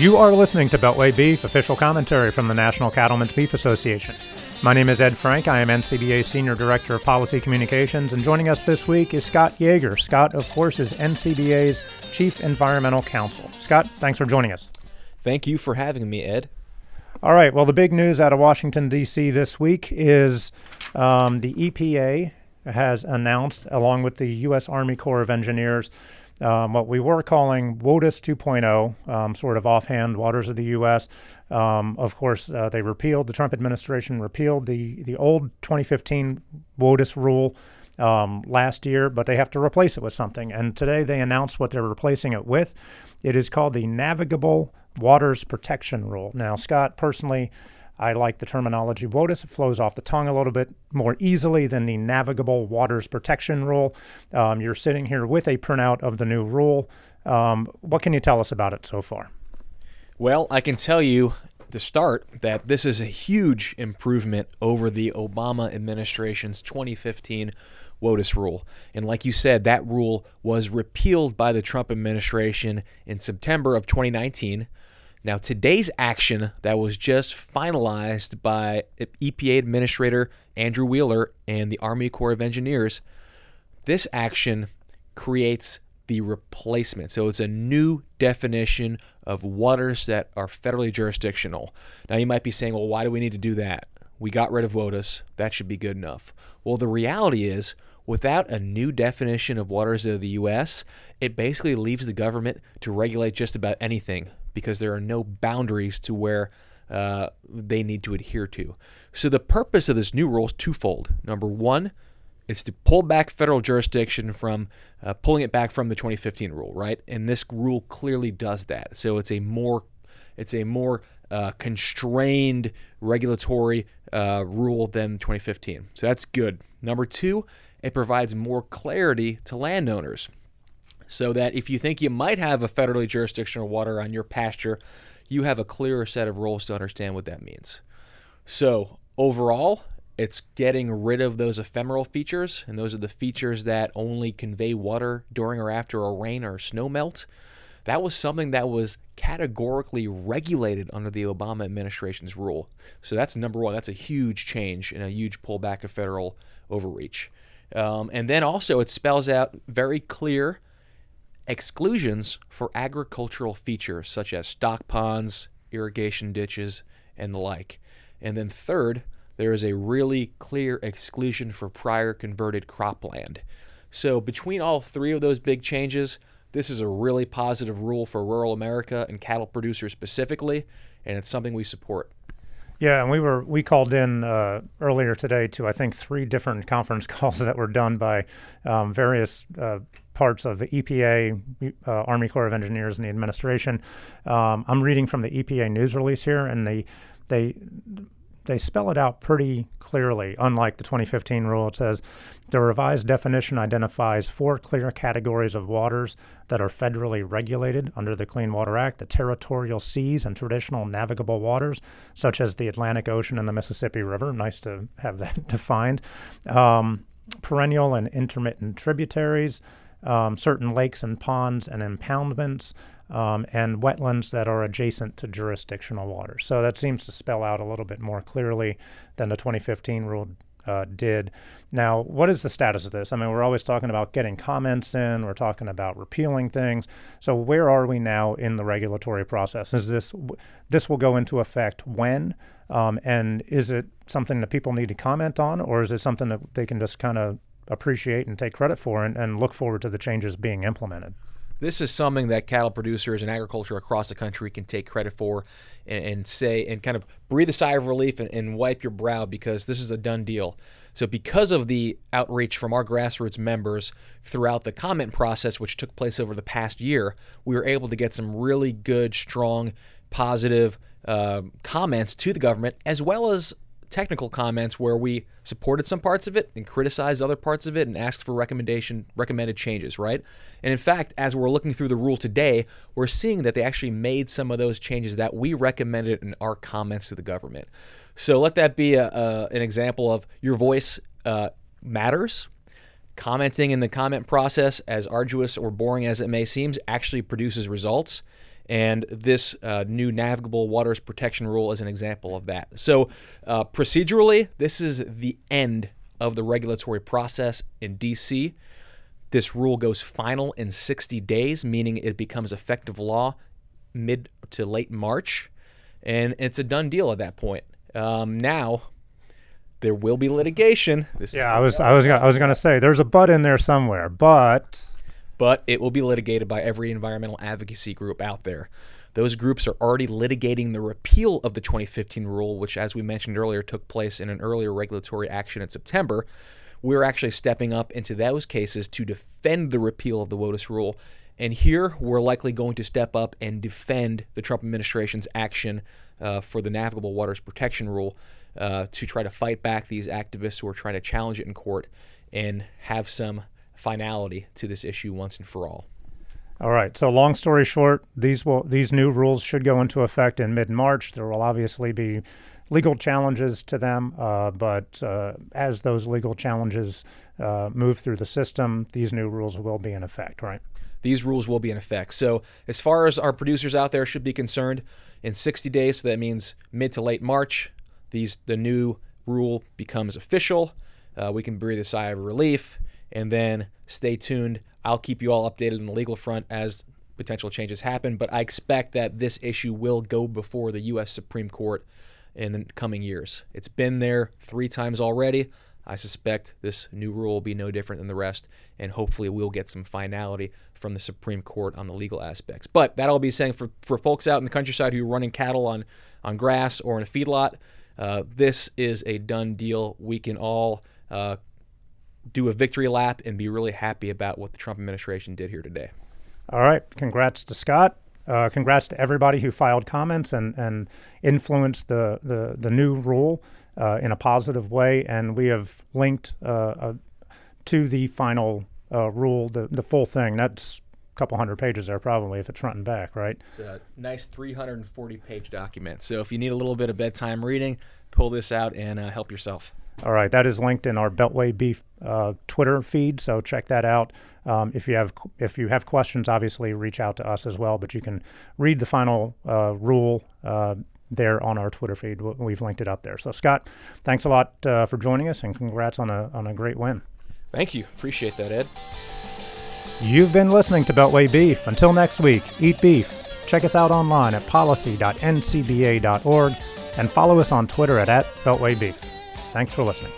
You are listening to Beltway Beef, official commentary from the National Cattlemen's Beef Association. My name is Ed Frank. I am NCBA's Senior Director of Policy Communications, and joining us this week is Scott Yager. Scott, of course, is NCBA's Chief Environmental Counsel. Scott, thanks for joining us. Thank you for having me, Ed. All right. Well, the big news out of Washington, D.C. this week is um, the EPA has announced, along with the U.S. Army Corps of Engineers, um, what we were calling WOTUS 2.0, um, sort of offhand, waters of the U.S. Um, of course, uh, they repealed, the Trump administration repealed the, the old 2015 WOTUS rule um, last year, but they have to replace it with something. And today they announced what they're replacing it with. It is called the Navigable Waters Protection Rule. Now, Scott, personally, I like the terminology WOTUS. It flows off the tongue a little bit more easily than the Navigable Waters Protection Rule. Um, you're sitting here with a printout of the new rule. Um, what can you tell us about it so far? Well, I can tell you to start that this is a huge improvement over the Obama administration's 2015 WOTUS rule. And like you said, that rule was repealed by the Trump administration in September of 2019. Now, today's action that was just finalized by EPA Administrator Andrew Wheeler and the Army Corps of Engineers, this action creates the replacement. So it's a new definition of waters that are federally jurisdictional. Now, you might be saying, well, why do we need to do that? We got rid of WOTUS. That should be good enough. Well, the reality is, without a new definition of waters of the U.S., it basically leaves the government to regulate just about anything because there are no boundaries to where uh, they need to adhere to. So the purpose of this new rule is twofold. Number one, is to pull back federal jurisdiction from uh, pulling it back from the 2015 rule, right? And this rule clearly does that. So it's a more it's a more uh, constrained regulatory uh, rule than 2015. So that's good. Number two, it provides more clarity to landowners so that if you think you might have a federally jurisdictional water on your pasture, you have a clearer set of rules to understand what that means. So, overall, it's getting rid of those ephemeral features, and those are the features that only convey water during or after a rain or snow melt. That was something that was categorically regulated under the Obama administration's rule. So that's number one. That's a huge change and a huge pullback of federal overreach. Um, and then also, it spells out very clear exclusions for agricultural features such as stock ponds, irrigation ditches, and the like. And then third, there is a really clear exclusion for prior converted cropland. So between all three of those big changes, this is a really positive rule for rural America and cattle producers specifically, and it's something we support. Yeah, and we were we called in uh, earlier today to I think three different conference calls that were done by um, various uh, parts of the EPA, uh, Army Corps of Engineers, and the administration. Um, I'm reading from the EPA news release here, and they they they spell it out pretty clearly. Unlike the 2015 rule, it says the revised definition identifies four clear categories of waters that are federally regulated under the Clean Water Act the territorial seas and traditional navigable waters, such as the Atlantic Ocean and the Mississippi River. Nice to have that defined. Um, perennial and intermittent tributaries, um, certain lakes and ponds and impoundments, um, and wetlands that are adjacent to jurisdictional waters. So that seems to spell out a little bit more clearly than the 2015 rule uh, did. Now, what is the status of this? I mean, we're always talking about getting comments in, we're talking about repealing things. So, where are we now in the regulatory process? Is this this will go into effect when? Um, and is it something that people need to comment on, or is it something that they can just kind of appreciate and take credit for and, and look forward to the changes being implemented. This is something that cattle producers and agriculture across the country can take credit for and, and say and kind of breathe a sigh of relief and, and wipe your brow because this is a done deal. So, because of the outreach from our grassroots members throughout the comment process, which took place over the past year, we were able to get some really good, strong, positive uh, comments to the government, as well as technical comments where we supported some parts of it and criticized other parts of it and asked for recommendation recommended changes, right? And in fact, as we're looking through the rule today, we're seeing that they actually made some of those changes that we recommended in our comments to the government. So let that be a, a, an example of your voice uh, matters. Commenting in the comment process, as arduous or boring as it may seem, actually produces results. And this uh, new navigable waters protection rule is an example of that. So, uh, procedurally, this is the end of the regulatory process in DC. This rule goes final in 60 days, meaning it becomes effective law mid to late March. And it's a done deal at that point. Um, now, there will be litigation. This yeah, I was I was gonna, I was going to say there's a but in there somewhere, but but it will be litigated by every environmental advocacy group out there. Those groups are already litigating the repeal of the 2015 rule, which, as we mentioned earlier, took place in an earlier regulatory action in September. We're actually stepping up into those cases to defend the repeal of the WOTUS rule. And here we're likely going to step up and defend the Trump administration's action uh, for the Navigable Waters Protection Rule uh, to try to fight back these activists who are trying to challenge it in court and have some finality to this issue once and for all. All right. So, long story short, these will these new rules should go into effect in mid March. There will obviously be legal challenges to them, uh, but uh, as those legal challenges uh, move through the system, these new rules will be in effect. Right. These rules will be in effect. So, as far as our producers out there should be concerned, in 60 days, so that means mid to late March, these the new rule becomes official. Uh, we can breathe a sigh of relief, and then stay tuned I'll keep you all updated on the legal front as potential changes happen, but I expect that this issue will go before the U.S. Supreme Court in the coming years. It's been there three times already. I suspect this new rule will be no different than the rest, and hopefully we'll get some finality from the Supreme Court on the legal aspects. But that I'll be saying for, for folks out in the countryside who are running cattle on, on grass or in a feedlot, uh, this is a done deal. We can all uh, do a victory lap and be really happy about what the Trump administration did here today. All right. Congrats to Scott. Uh, congrats to everybody who filed comments and, and influenced the, the, the new rule uh, in a positive way. And we have linked uh, uh to the final uh, rule, the, the full thing. That's couple hundred pages there, probably, if it's front and back, right? It's a nice 340 page document. So if you need a little bit of bedtime reading, pull this out and uh, help yourself. All right, that is linked in our Beltway Beef uh, Twitter feed, so check that out. Um, if you have if you have questions, obviously reach out to us as well. But you can read the final uh, rule uh, there on our Twitter feed. We've linked it up there. So Scott, thanks a lot uh, for joining us, and congrats on a on a great win. Thank you, appreciate that, Ed. You've been listening to Beltway Beef. Until next week, eat beef. Check us out online at policy.ncba.org and follow us on Twitter at, at Beltway Beef. Thanks for listening.